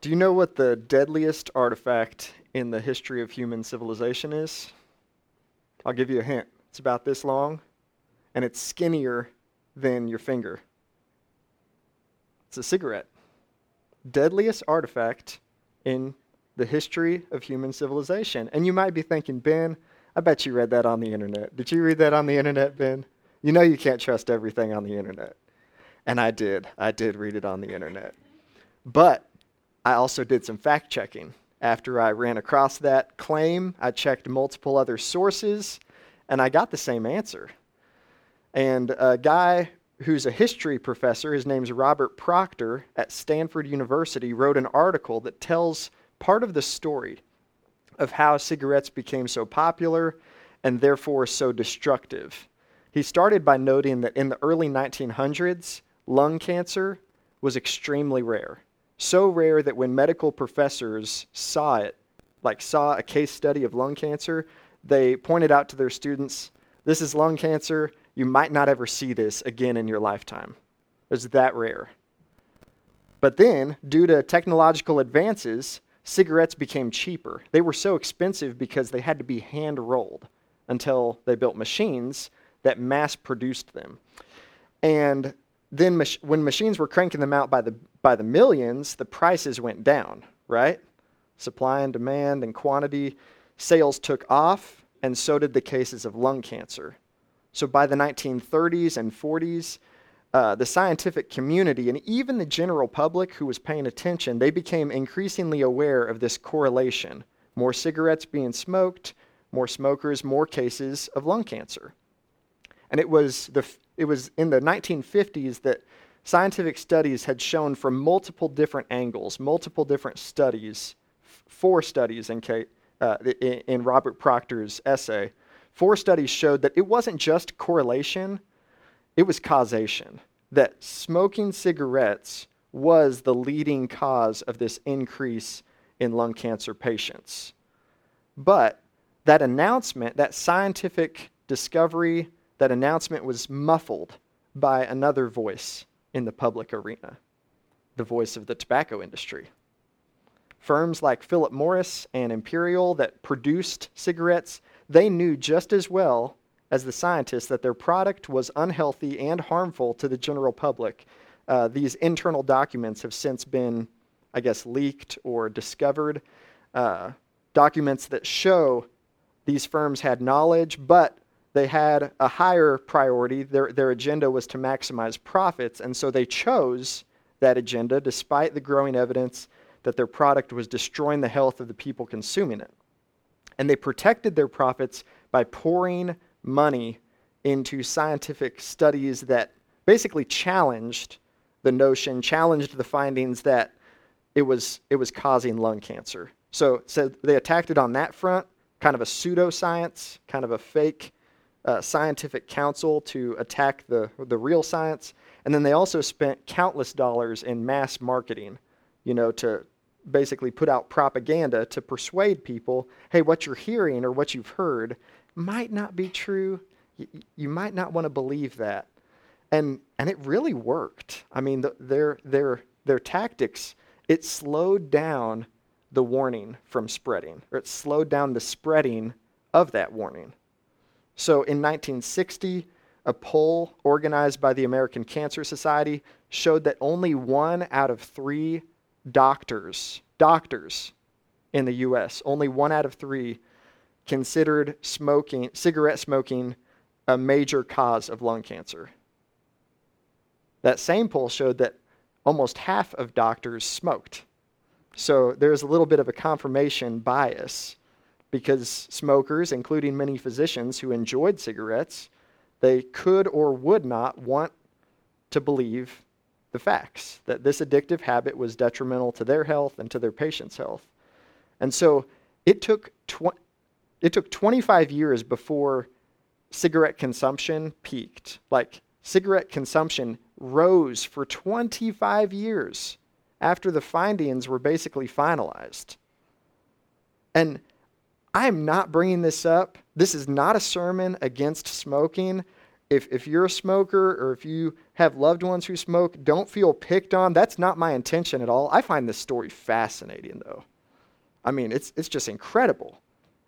Do you know what the deadliest artifact in the history of human civilization is? I'll give you a hint. It's about this long, and it's skinnier than your finger. It's a cigarette. Deadliest artifact in the history of human civilization. And you might be thinking, Ben, I bet you read that on the internet. Did you read that on the internet, Ben? You know you can't trust everything on the internet. And I did. I did read it on the internet. But I also did some fact checking. After I ran across that claim, I checked multiple other sources, and I got the same answer. And a guy who's a history professor, his name's Robert Proctor at Stanford University, wrote an article that tells part of the story of how cigarettes became so popular and therefore so destructive. He started by noting that in the early 1900s, lung cancer was extremely rare so rare that when medical professors saw it, like saw a case study of lung cancer, they pointed out to their students, this is lung cancer. You might not ever see this again in your lifetime. It's that rare. But then, due to technological advances, cigarettes became cheaper. They were so expensive because they had to be hand rolled until they built machines that mass produced them. And then mach- when machines were cranking them out by the by the millions, the prices went down, right? Supply and demand and quantity, sales took off, and so did the cases of lung cancer. So by the 1930s and 40s, uh, the scientific community and even the general public who was paying attention, they became increasingly aware of this correlation. More cigarettes being smoked, more smokers, more cases of lung cancer. And it was, the, it was in the 1950s that scientific studies had shown from multiple different angles, multiple different studies, four studies in, Kate, uh, in, in Robert Proctor's essay, four studies showed that it wasn't just correlation, it was causation. That smoking cigarettes was the leading cause of this increase in lung cancer patients. But that announcement, that scientific discovery, that announcement was muffled by another voice in the public arena the voice of the tobacco industry. Firms like Philip Morris and Imperial that produced cigarettes, they knew just as well as the scientists that their product was unhealthy and harmful to the general public. Uh, these internal documents have since been, I guess, leaked or discovered. Uh, documents that show these firms had knowledge, but they had a higher priority. Their, their agenda was to maximize profits, and so they chose that agenda despite the growing evidence that their product was destroying the health of the people consuming it. And they protected their profits by pouring money into scientific studies that basically challenged the notion, challenged the findings that it was, it was causing lung cancer. So, so they attacked it on that front, kind of a pseudoscience, kind of a fake uh, scientific council to attack the, the real science. And then they also spent countless dollars in mass marketing, you know, to basically put out propaganda to persuade people hey, what you're hearing or what you've heard might not be true. Y- you might not want to believe that. And, and it really worked. I mean, the, their, their, their tactics, it slowed down the warning from spreading, or it slowed down the spreading of that warning. So in 1960, a poll organized by the American Cancer Society showed that only one out of three doctors, doctors in the US, only one out of three considered smoking, cigarette smoking a major cause of lung cancer. That same poll showed that almost half of doctors smoked. So there's a little bit of a confirmation bias because smokers, including many physicians who enjoyed cigarettes, they could or would not want to believe the facts that this addictive habit was detrimental to their health and to their patients' health. And so it took tw- it took 25 years before cigarette consumption peaked. Like cigarette consumption rose for 25 years after the findings were basically finalized. And I am not bringing this up. This is not a sermon against smoking. if, if you're a smoker or if you have loved ones who smoke, don't feel picked on. That's not my intention at all. I find this story fascinating, though. I mean, it's, it's just incredible.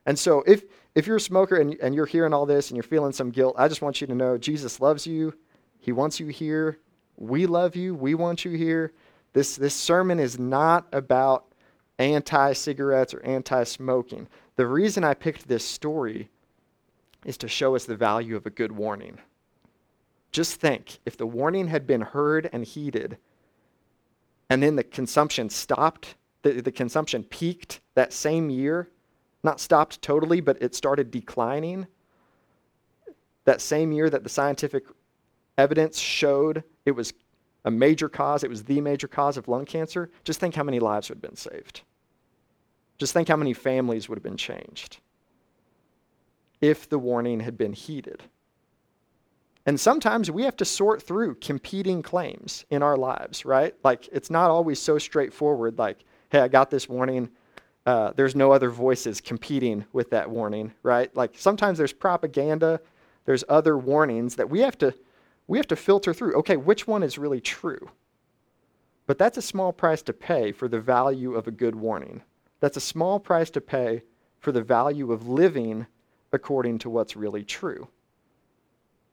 And so if, if you're a smoker and, and you're hearing all this and you're feeling some guilt, I just want you to know Jesus loves you. He wants you here. We love you. We want you here. This, this sermon is not about anti cigarettes or anti smoking. The reason I picked this story is to show us the value of a good warning. Just think if the warning had been heard and heeded, and then the consumption stopped, the, the consumption peaked that same year, not stopped totally, but it started declining. That same year that the scientific evidence showed it was a major cause, it was the major cause of lung cancer, just think how many lives would have been saved. Just think how many families would have been changed if the warning had been heeded. And sometimes we have to sort through competing claims in our lives, right? Like it's not always so straightforward, like, hey, I got this warning. Uh, there's no other voices competing with that warning, right? Like sometimes there's propaganda, there's other warnings that we have to we have to filter through. Okay, which one is really true? But that's a small price to pay for the value of a good warning. That's a small price to pay for the value of living according to what's really true.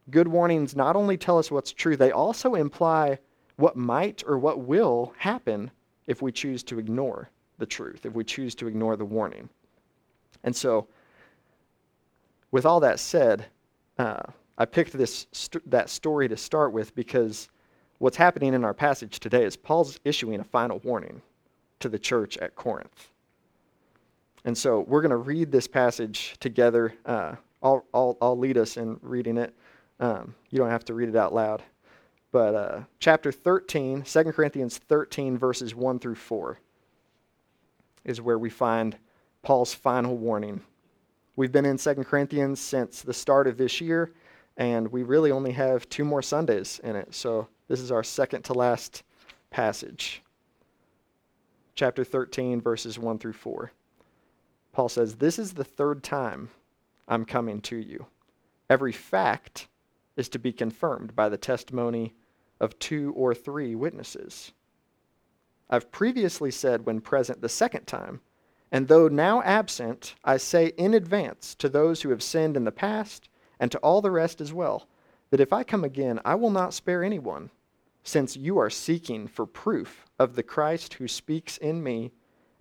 Good warnings not only tell us what's true, they also imply what might or what will happen if we choose to ignore the truth, if we choose to ignore the warning. And so, with all that said, uh, I picked this st- that story to start with because what's happening in our passage today is Paul's issuing a final warning to the church at Corinth. And so we're going to read this passage together. Uh, I'll, I'll, I'll lead us in reading it. Um, you don't have to read it out loud. But uh, chapter 13, 2 Corinthians 13, verses 1 through 4, is where we find Paul's final warning. We've been in 2 Corinthians since the start of this year, and we really only have two more Sundays in it. So this is our second to last passage. Chapter 13, verses 1 through 4. Paul says, This is the third time I'm coming to you. Every fact is to be confirmed by the testimony of two or three witnesses. I've previously said when present the second time, and though now absent, I say in advance to those who have sinned in the past and to all the rest as well, that if I come again, I will not spare anyone, since you are seeking for proof of the Christ who speaks in me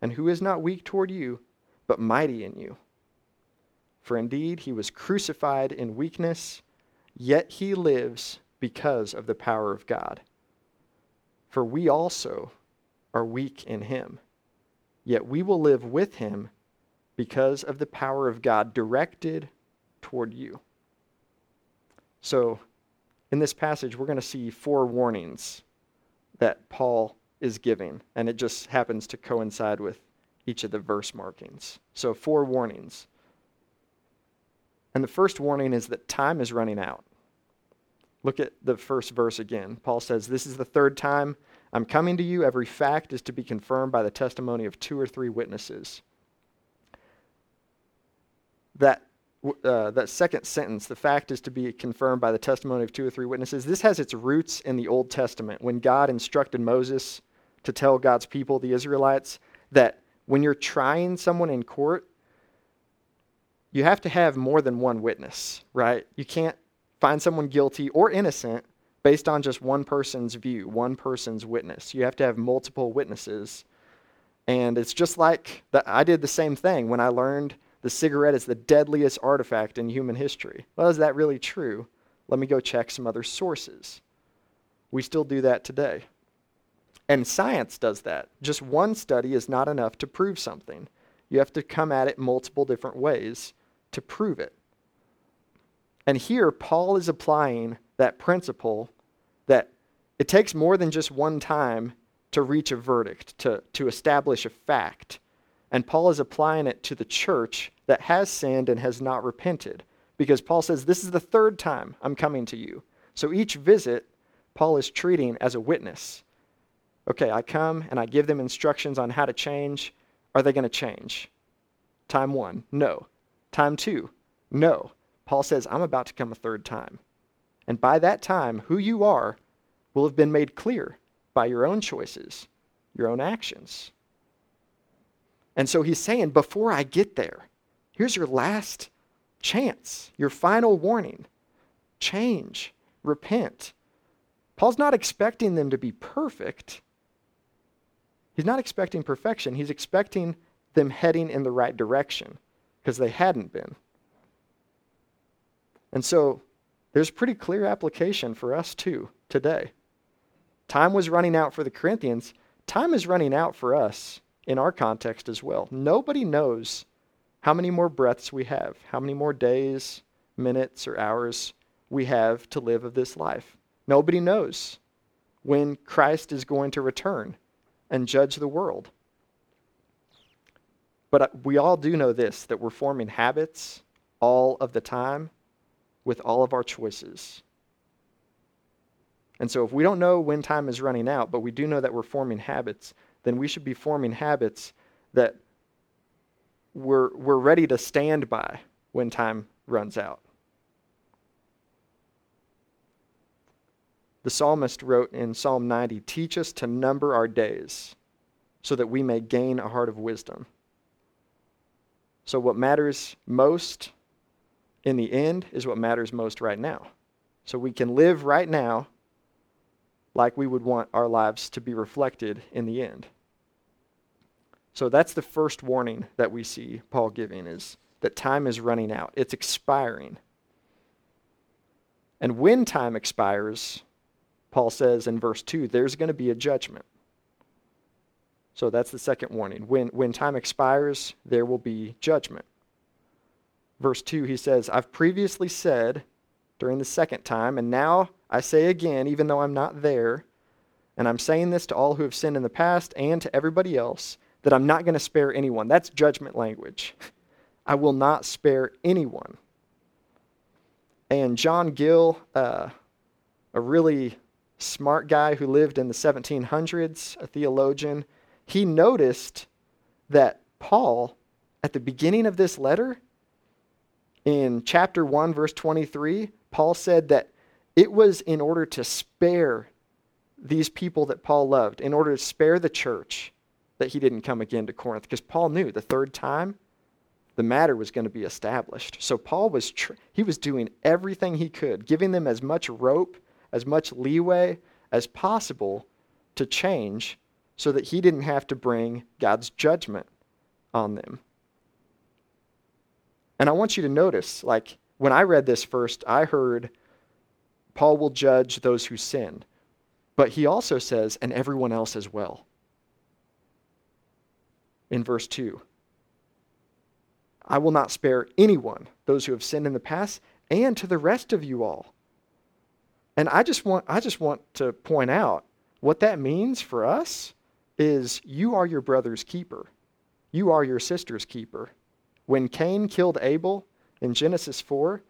and who is not weak toward you but mighty in you. For indeed he was crucified in weakness, yet he lives because of the power of God. For we also are weak in him, yet we will live with him because of the power of God directed toward you. So, in this passage, we're going to see four warnings that Paul is giving, and it just happens to coincide with each of the verse markings. So, four warnings. And the first warning is that time is running out. Look at the first verse again. Paul says, This is the third time I'm coming to you. Every fact is to be confirmed by the testimony of two or three witnesses. That, uh, that second sentence, the fact is to be confirmed by the testimony of two or three witnesses, this has its roots in the Old Testament when God instructed Moses to tell God's people, the Israelites, that when you're trying someone in court, you have to have more than one witness, right? You can't find someone guilty or innocent based on just one person's view, one person's witness. You have to have multiple witnesses. And it's just like the, I did the same thing when I learned the cigarette is the deadliest artifact in human history. Well, is that really true? Let me go check some other sources. We still do that today. And science does that. Just one study is not enough to prove something. You have to come at it multiple different ways to prove it. And here, Paul is applying that principle that it takes more than just one time to reach a verdict, to, to establish a fact. And Paul is applying it to the church that has sinned and has not repented. Because Paul says, This is the third time I'm coming to you. So each visit, Paul is treating as a witness okay, I come and I give them instructions on how to change. Are they going to change? Time one, no. Time two, no. Paul says, I'm about to come a third time. And by that time, who you are will have been made clear by your own choices, your own actions. And so he's saying, before I get there, here's your last chance, your final warning change, repent. Paul's not expecting them to be perfect. He's not expecting perfection. He's expecting them heading in the right direction because they hadn't been. And so there's pretty clear application for us too today. Time was running out for the Corinthians. Time is running out for us in our context as well. Nobody knows how many more breaths we have, how many more days, minutes, or hours we have to live of this life. Nobody knows when Christ is going to return and judge the world. But we all do know this that we're forming habits all of the time with all of our choices. And so, if we don't know when time is running out, but we do know that we're forming habits, then we should be forming habits that we're, we're ready to stand by when time runs out. The psalmist wrote in Psalm 90 Teach us to number our days so that we may gain a heart of wisdom. So, what matters most in the end is what matters most right now. So, we can live right now like we would want our lives to be reflected in the end. So that's the first warning that we see Paul giving is that time is running out. It's expiring. And when time expires, Paul says in verse 2, there's going to be a judgment. So that's the second warning. When, when time expires, there will be judgment. Verse 2, he says, I've previously said during the second time, and now I say again, even though I'm not there, and I'm saying this to all who have sinned in the past and to everybody else, that I'm not going to spare anyone. That's judgment language. I will not spare anyone. And John Gill, uh, a really smart guy who lived in the 1700s, a theologian, he noticed that Paul, at the beginning of this letter, in chapter 1, verse 23, Paul said that it was in order to spare these people that Paul loved, in order to spare the church, that he didn't come again to Corinth because Paul knew the third time the matter was going to be established. So Paul was tr- he was doing everything he could, giving them as much rope, as much leeway as possible to change so that he didn't have to bring God's judgment on them. And I want you to notice like when I read this first, I heard Paul will judge those who sin. But he also says, and everyone else as well in verse 2. I will not spare anyone, those who have sinned in the past, and to the rest of you all. And I just want, I just want to point out what that means for us is you are your brother's keeper. You are your sister's keeper. When Cain killed Abel in Genesis 4,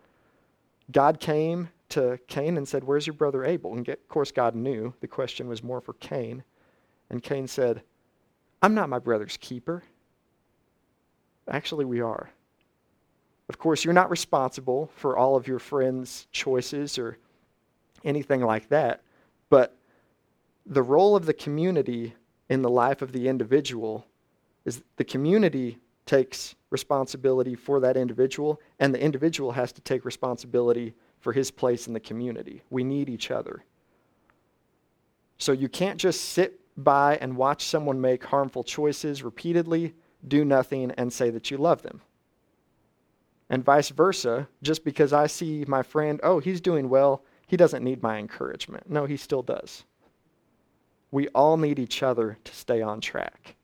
God came to Cain and said, Where's your brother Abel? And of course, God knew the question was more for Cain. And Cain said, I'm not my brother's keeper. Actually, we are. Of course, you're not responsible for all of your friends' choices or anything like that, but the role of the community in the life of the individual is the community takes responsibility for that individual, and the individual has to take responsibility for his place in the community. We need each other. So you can't just sit by and watch someone make harmful choices repeatedly, do nothing, and say that you love them. And vice versa, just because I see my friend, oh, he's doing well, he doesn't need my encouragement. No, he still does. We all need each other to stay on track.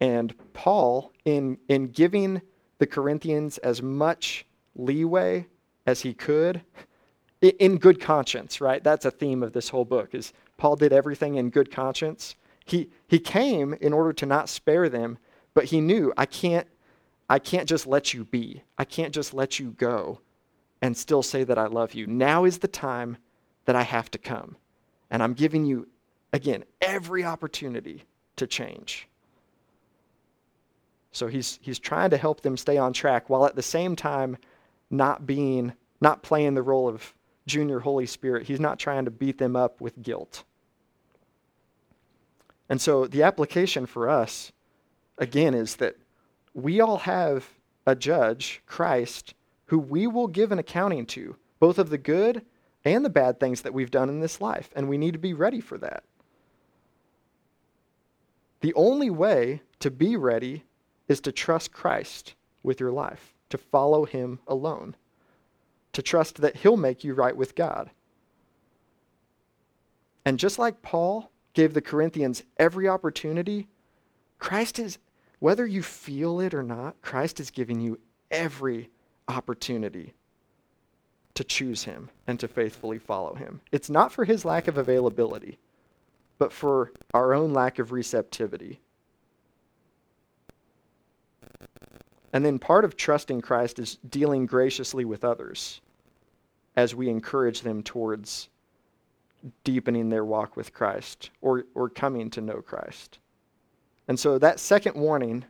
And Paul, in, in giving the Corinthians as much leeway as he could, in good conscience, right? That's a theme of this whole book is Paul did everything in good conscience. He, he came in order to not spare them, but he knew, I can't, I can't just let you be. I can't just let you go and still say that I love you. Now is the time that I have to come. And I'm giving you, again, every opportunity to change. So he's, he's trying to help them stay on track while at the same time not being not playing the role of junior Holy Spirit. He's not trying to beat them up with guilt. And so the application for us, again, is that we all have a judge, Christ, who we will give an accounting to, both of the good and the bad things that we've done in this life. And we need to be ready for that. The only way to be ready is to trust Christ with your life, to follow him alone, to trust that he'll make you right with God. And just like Paul gave the Corinthians every opportunity, Christ is, whether you feel it or not, Christ is giving you every opportunity to choose him and to faithfully follow him. It's not for his lack of availability, but for our own lack of receptivity. And then part of trusting Christ is dealing graciously with others as we encourage them towards deepening their walk with Christ or, or coming to know Christ. And so that second warning,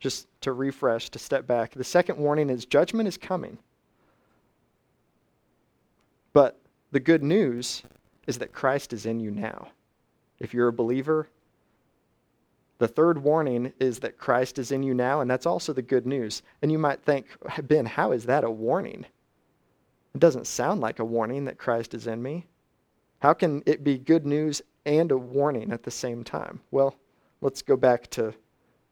just to refresh, to step back, the second warning is judgment is coming. But the good news is that Christ is in you now. If you're a believer, the third warning is that Christ is in you now, and that's also the good news. And you might think, Ben, how is that a warning? It doesn't sound like a warning that Christ is in me. How can it be good news and a warning at the same time? Well, let's go back to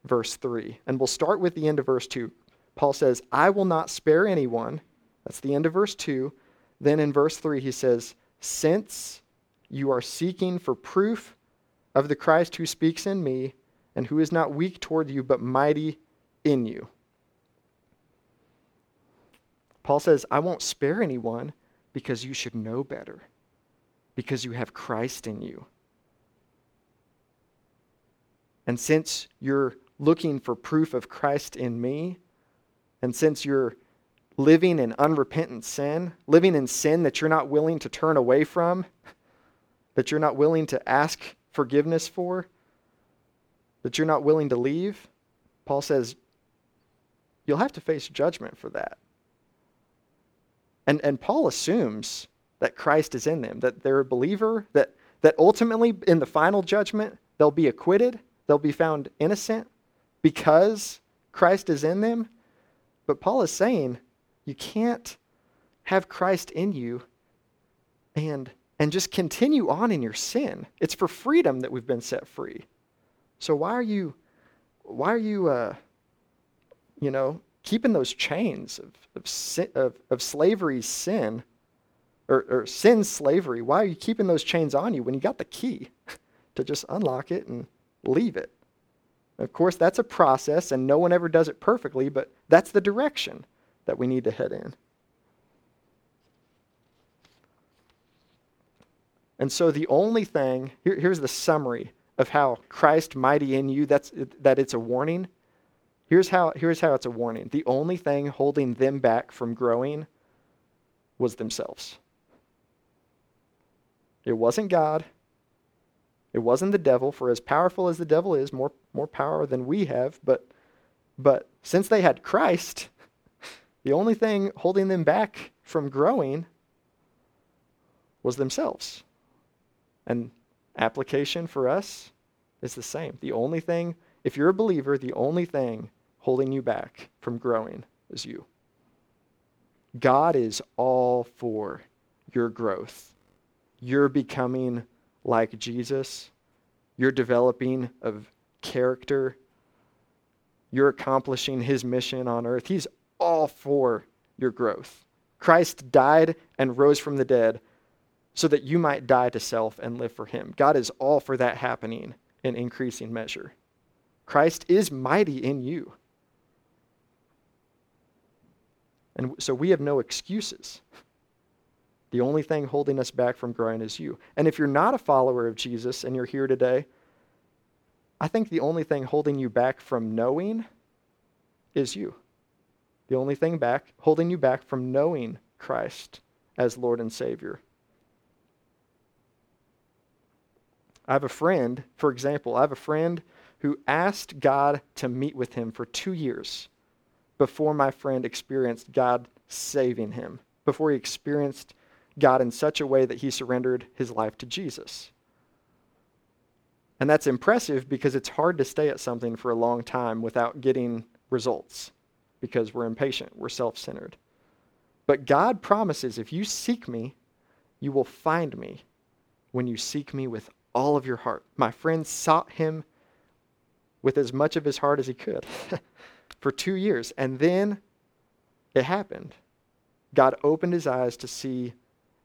verse 3. And we'll start with the end of verse 2. Paul says, I will not spare anyone. That's the end of verse 2. Then in verse 3, he says, Since you are seeking for proof of the Christ who speaks in me, and who is not weak toward you, but mighty in you. Paul says, I won't spare anyone because you should know better because you have Christ in you. And since you're looking for proof of Christ in me, and since you're living in unrepentant sin, living in sin that you're not willing to turn away from, that you're not willing to ask forgiveness for, that you're not willing to leave, Paul says, you'll have to face judgment for that. And, and Paul assumes that Christ is in them, that they're a believer, that, that ultimately in the final judgment they'll be acquitted, they'll be found innocent because Christ is in them. But Paul is saying you can't have Christ in you and, and just continue on in your sin. It's for freedom that we've been set free. So why are you, why are you, uh, you know, keeping those chains of, of, of, of slavery's sin or, or sin slavery, why are you keeping those chains on you when you got the key to just unlock it and leave it? Of course, that's a process, and no one ever does it perfectly, but that's the direction that we need to head in. And so the only thing, here, here's the summary of how Christ mighty in you, that's, that it's a warning. Here's how, here's how it's a warning. The only thing holding them back from growing was themselves. It wasn't God. It wasn't the devil, for as powerful as the devil is, more, more power than we have, but, but since they had Christ, the only thing holding them back from growing was themselves. And application for us is the same. The only thing, if you're a believer, the only thing holding you back from growing is you. God is all for your growth you're becoming like Jesus. You're developing of character. You're accomplishing his mission on earth. He's all for your growth. Christ died and rose from the dead so that you might die to self and live for him. God is all for that happening in increasing measure. Christ is mighty in you. And so we have no excuses. The only thing holding us back from growing is you. And if you're not a follower of Jesus and you're here today, I think the only thing holding you back from knowing is you. The only thing back holding you back from knowing Christ as Lord and Savior. I have a friend, for example, I have a friend who asked God to meet with him for two years before my friend experienced God saving him before he experienced God in such a way that he surrendered his life to Jesus. And that's impressive because it's hard to stay at something for a long time without getting results because we're impatient, we're self centered. But God promises if you seek me, you will find me when you seek me with all of your heart. My friend sought him with as much of his heart as he could for two years. And then it happened. God opened his eyes to see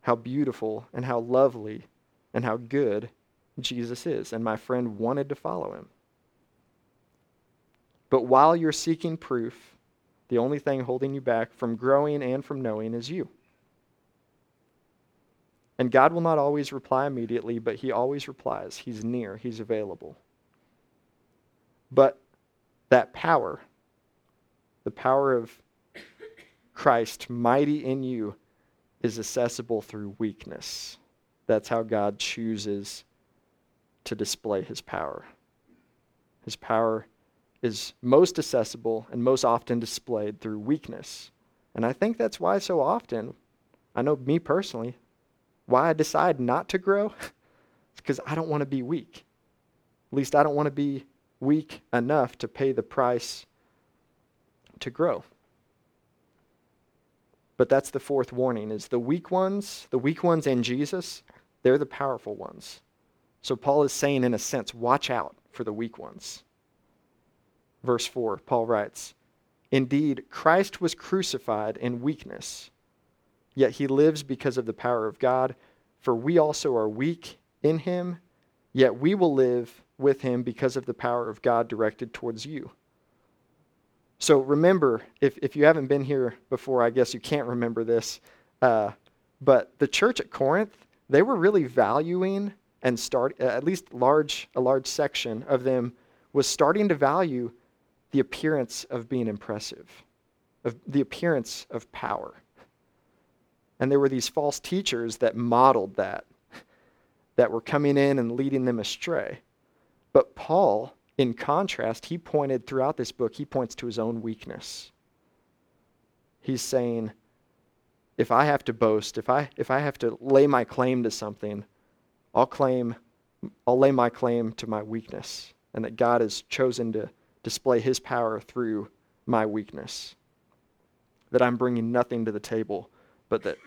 how beautiful and how lovely and how good Jesus is. And my friend wanted to follow him. But while you're seeking proof, the only thing holding you back from growing and from knowing is you. And God will not always reply immediately, but He always replies. He's near, He's available. But that power, the power of Christ, mighty in you, is accessible through weakness. That's how God chooses to display His power. His power is most accessible and most often displayed through weakness. And I think that's why so often, I know me personally, why I decide not to grow? it's because I don't want to be weak. At least I don't want to be weak enough to pay the price to grow. But that's the fourth warning is the weak ones, the weak ones and Jesus, they're the powerful ones. So Paul is saying in a sense, watch out for the weak ones. Verse 4, Paul writes, Indeed, Christ was crucified in weakness Yet he lives because of the power of God. For we also are weak in him, yet we will live with him because of the power of God directed towards you. So remember, if, if you haven't been here before, I guess you can't remember this, uh, but the church at Corinth, they were really valuing and start at least large a large section of them was starting to value the appearance of being impressive, of the appearance of power. And there were these false teachers that modeled that, that were coming in and leading them astray. But Paul, in contrast, he pointed throughout this book, he points to his own weakness. He's saying, if I have to boast, if I, if I have to lay my claim to something, I'll claim, I'll lay my claim to my weakness, and that God has chosen to display his power through my weakness. That I'm bringing nothing to the table but that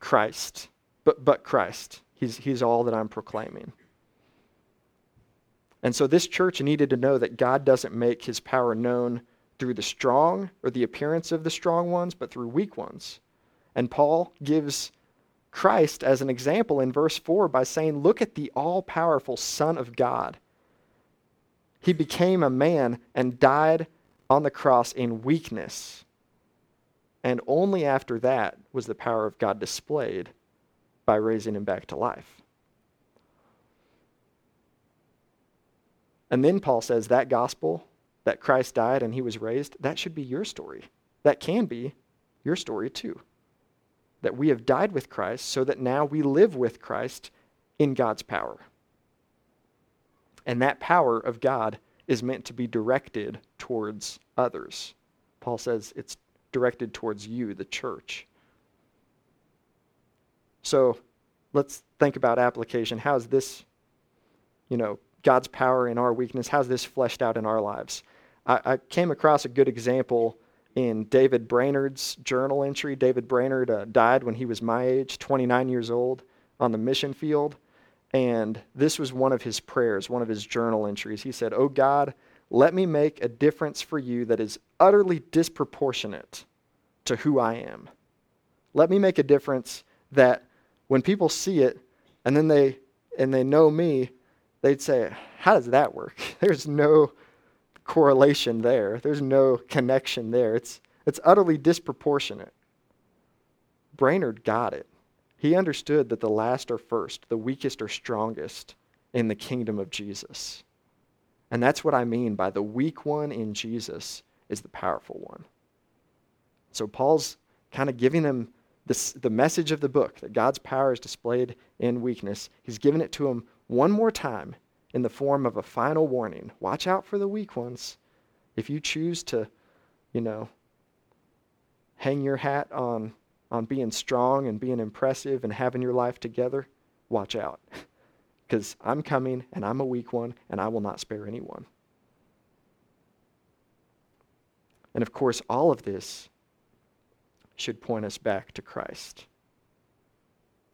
Christ, but, but Christ, he's, he's all that I'm proclaiming. And so this church needed to know that God doesn't make his power known through the strong or the appearance of the strong ones, but through weak ones. And Paul gives Christ as an example in verse 4 by saying, Look at the all powerful Son of God. He became a man and died on the cross in weakness and only after that was the power of God displayed by raising him back to life. And then Paul says that gospel, that Christ died and he was raised, that should be your story. That can be your story too. That we have died with Christ so that now we live with Christ in God's power. And that power of God is meant to be directed towards others. Paul says it's directed towards you, the church. So let's think about application. How's this, you know, God's power in our weakness, how's this fleshed out in our lives? I, I came across a good example in David Brainerd's journal entry. David Brainerd uh, died when he was my age, 29 years old, on the mission field. And this was one of his prayers, one of his journal entries. He said, Oh God, let me make a difference for you that is utterly disproportionate to who I am. Let me make a difference that when people see it and then they and they know me, they'd say, "How does that work?" There's no correlation there. There's no connection there. It's it's utterly disproportionate. Brainerd got it. He understood that the last are first, the weakest are strongest in the kingdom of Jesus. And that's what I mean by the weak one in Jesus is the powerful one. So Paul's kind of giving them this, the message of the book that God's power is displayed in weakness. He's given it to him one more time in the form of a final warning. Watch out for the weak ones. If you choose to, you know, hang your hat on on being strong and being impressive and having your life together, watch out. Because I'm coming and I'm a weak one and I will not spare anyone. And of course, all of this should point us back to Christ,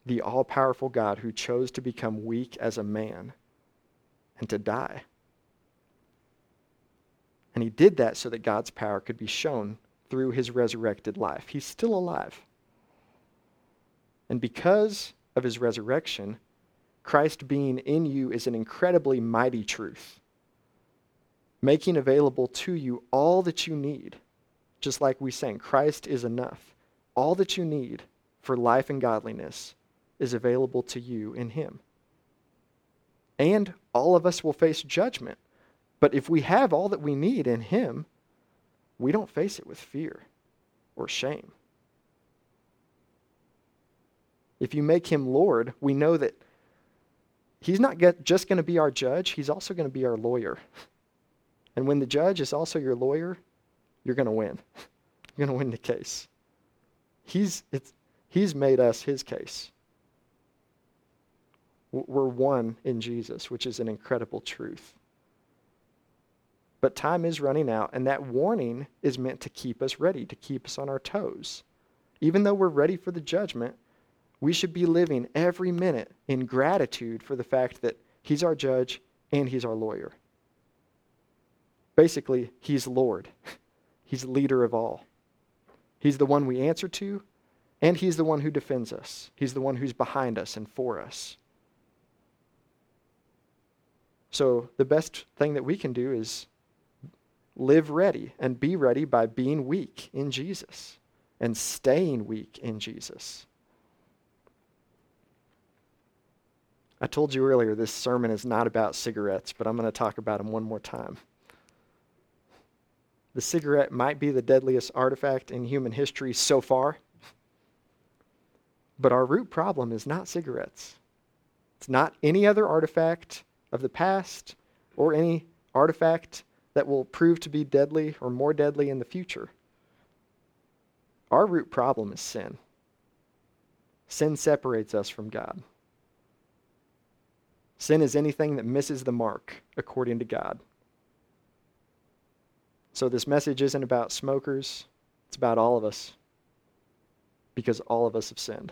the all powerful God who chose to become weak as a man and to die. And he did that so that God's power could be shown through his resurrected life. He's still alive. And because of his resurrection, Christ being in you is an incredibly mighty truth, making available to you all that you need. Just like we sang, Christ is enough. All that you need for life and godliness is available to you in him. And all of us will face judgment. But if we have all that we need in him, we don't face it with fear or shame. If you make him Lord, we know that he's not just going to be our judge, he's also going to be our lawyer. And when the judge is also your lawyer, you're going to win. You're going to win the case. He's, he's made us his case. We're one in Jesus, which is an incredible truth. But time is running out, and that warning is meant to keep us ready, to keep us on our toes. Even though we're ready for the judgment, we should be living every minute in gratitude for the fact that He's our judge and He's our lawyer. Basically, He's Lord, He's leader of all. He's the one we answer to, and He's the one who defends us. He's the one who's behind us and for us. So, the best thing that we can do is live ready and be ready by being weak in Jesus and staying weak in Jesus. I told you earlier this sermon is not about cigarettes, but I'm going to talk about them one more time. The cigarette might be the deadliest artifact in human history so far, but our root problem is not cigarettes. It's not any other artifact of the past or any artifact that will prove to be deadly or more deadly in the future. Our root problem is sin. Sin separates us from God. Sin is anything that misses the mark according to God. So, this message isn't about smokers, it's about all of us because all of us have sinned.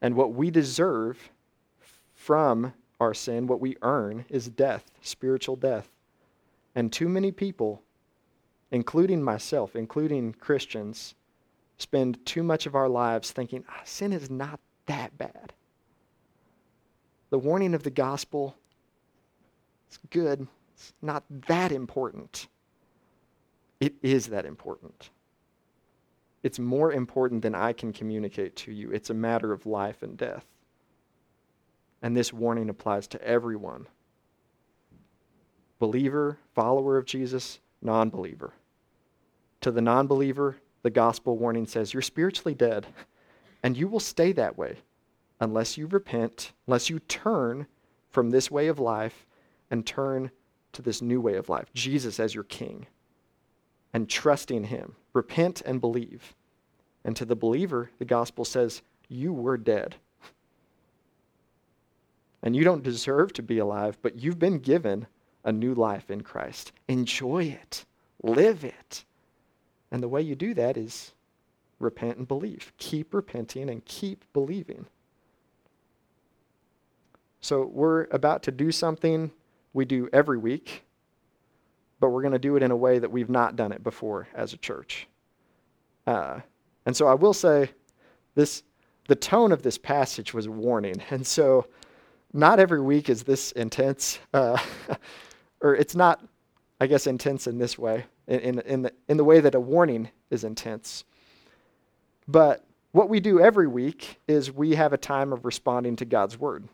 And what we deserve from our sin, what we earn, is death, spiritual death. And too many people, including myself, including Christians, spend too much of our lives thinking, ah, sin is not that bad the warning of the gospel is good. It's not that important. It is that important. It's more important than I can communicate to you. It's a matter of life and death. And this warning applies to everyone believer, follower of Jesus, non believer. To the non believer, the gospel warning says, You're spiritually dead, and you will stay that way unless you repent, unless you turn from this way of life and turn to this new way of life, Jesus as your king, and trusting him. Repent and believe. And to the believer, the gospel says, You were dead. And you don't deserve to be alive, but you've been given a new life in Christ. Enjoy it, live it. And the way you do that is repent and believe. Keep repenting and keep believing. So we're about to do something we do every week, but we're going to do it in a way that we've not done it before as a church. Uh, and so I will say this the tone of this passage was warning. And so not every week is this intense, uh, or it's not, I guess, intense in this way, in, in, the, in the way that a warning is intense. But what we do every week is we have a time of responding to God's word.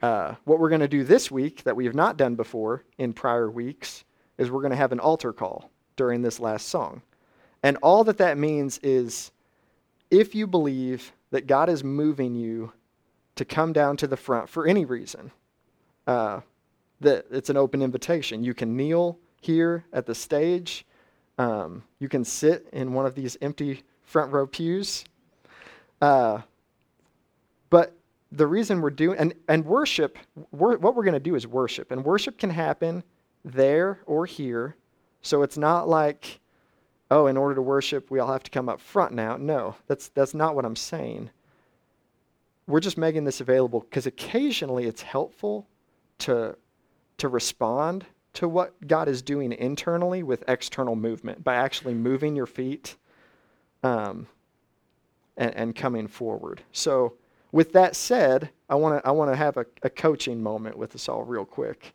Uh, what we're going to do this week that we have not done before in prior weeks is we're going to have an altar call during this last song. And all that that means is if you believe that God is moving you to come down to the front for any reason, uh, that it's an open invitation. You can kneel here at the stage. Um, you can sit in one of these empty front row pews. Uh, but the reason we're doing, and, and worship, what we're going to do is worship. And worship can happen there or here. So it's not like, oh, in order to worship, we all have to come up front now. No, that's, that's not what I'm saying. We're just making this available because occasionally it's helpful to, to respond to what God is doing internally with external movement by actually moving your feet um, and, and coming forward. So, with that said, I want to I want to have a, a coaching moment with us all real quick.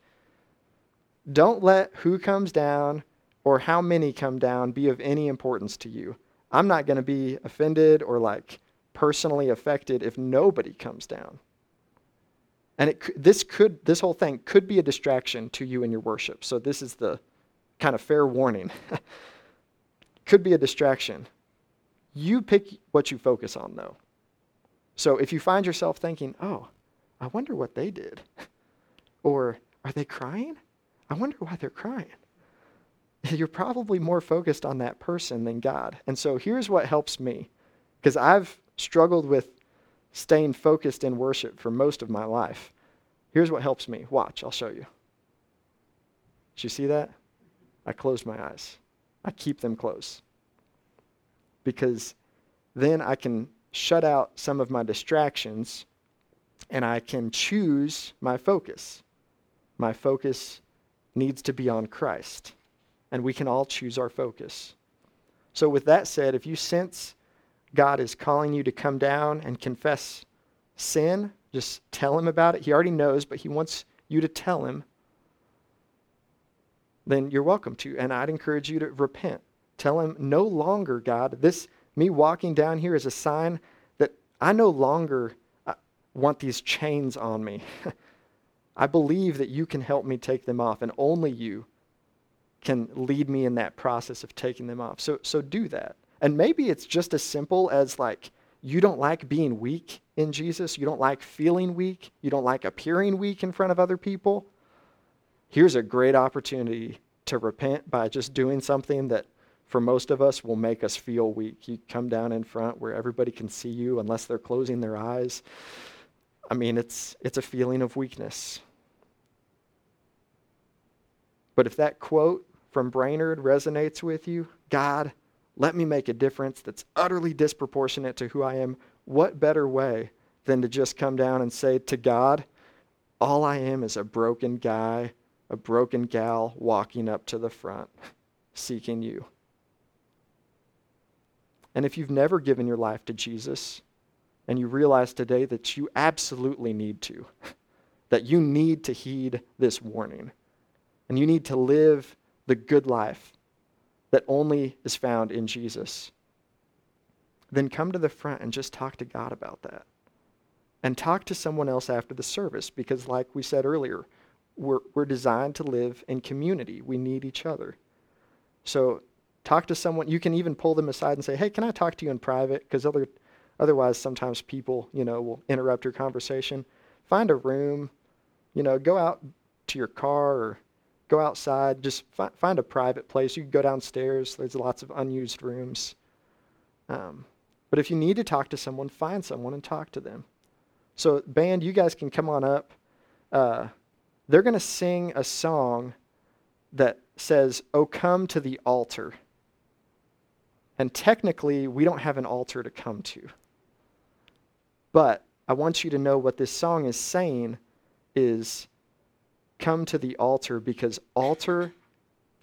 Don't let who comes down or how many come down be of any importance to you. I'm not going to be offended or like personally affected if nobody comes down. And it, this could this whole thing could be a distraction to you in your worship. So this is the kind of fair warning. could be a distraction. You pick what you focus on though. So if you find yourself thinking, "Oh, I wonder what they did." or are they crying? I wonder why they're crying. You're probably more focused on that person than God. And so here's what helps me because I've struggled with staying focused in worship for most of my life. Here's what helps me. Watch, I'll show you. Did you see that? I close my eyes. I keep them closed. Because then I can shut out some of my distractions and I can choose my focus. My focus needs to be on Christ. And we can all choose our focus. So, with that said, if you sense God is calling you to come down and confess sin, just tell him about it. He already knows, but he wants you to tell him. Then you're welcome to. And I'd encourage you to repent. Tell him, no longer, God, this, me walking down here is a sign that I no longer uh, want these chains on me. I believe that you can help me take them off, and only you can lead me in that process of taking them off. So, so do that. And maybe it's just as simple as like, you don't like being weak in Jesus. You don't like feeling weak. You don't like appearing weak in front of other people. Here's a great opportunity to repent by just doing something that for most of us will make us feel weak. You come down in front where everybody can see you unless they're closing their eyes. I mean, it's, it's a feeling of weakness. But if that quote from Brainerd resonates with you, God, let me make a difference that's utterly disproportionate to who I am. What better way than to just come down and say to God, all I am is a broken guy, a broken gal walking up to the front, seeking you. And if you've never given your life to Jesus, and you realize today that you absolutely need to, that you need to heed this warning, and you need to live the good life that only is found in Jesus, then come to the front and just talk to God about that. And talk to someone else after the service because, like we said earlier, we're, we're designed to live in community. We need each other. So, talk to someone. You can even pull them aside and say, Hey, can I talk to you in private? Because other, otherwise, sometimes people, you know, will interrupt your conversation. Find a room, you know, go out to your car or go outside, just fi- find a private place. You can go downstairs, there's lots of unused rooms. Um, but if you need to talk to someone, find someone and talk to them. So, band, you guys can come on up. Uh, they're going to sing a song that says, Oh, come to the altar. And technically, we don't have an altar to come to. But I want you to know what this song is saying is come to the altar because altar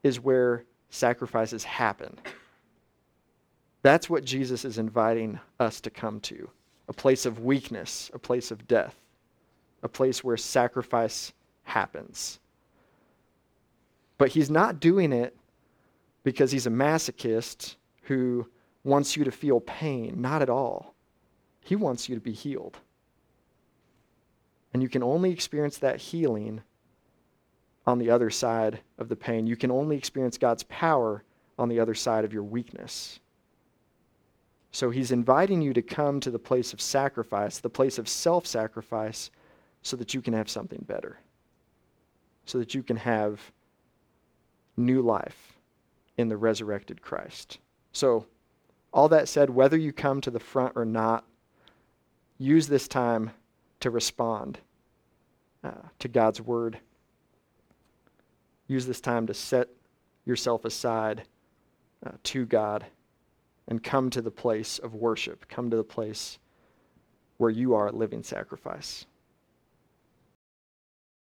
is where sacrifices happen. That's what Jesus is inviting us to come to a place of weakness, a place of death, a place where sacrifice happens. But he's not doing it because he's a masochist who wants you to feel pain. Not at all. He wants you to be healed. And you can only experience that healing on the other side of the pain. You can only experience God's power on the other side of your weakness. So he's inviting you to come to the place of sacrifice, the place of self sacrifice, so that you can have something better, so that you can have new life in the resurrected Christ. So, all that said, whether you come to the front or not, use this time to respond uh, to God's word. Use this time to set yourself aside uh, to God and come to the place of worship. Come to the place where you are a living sacrifice.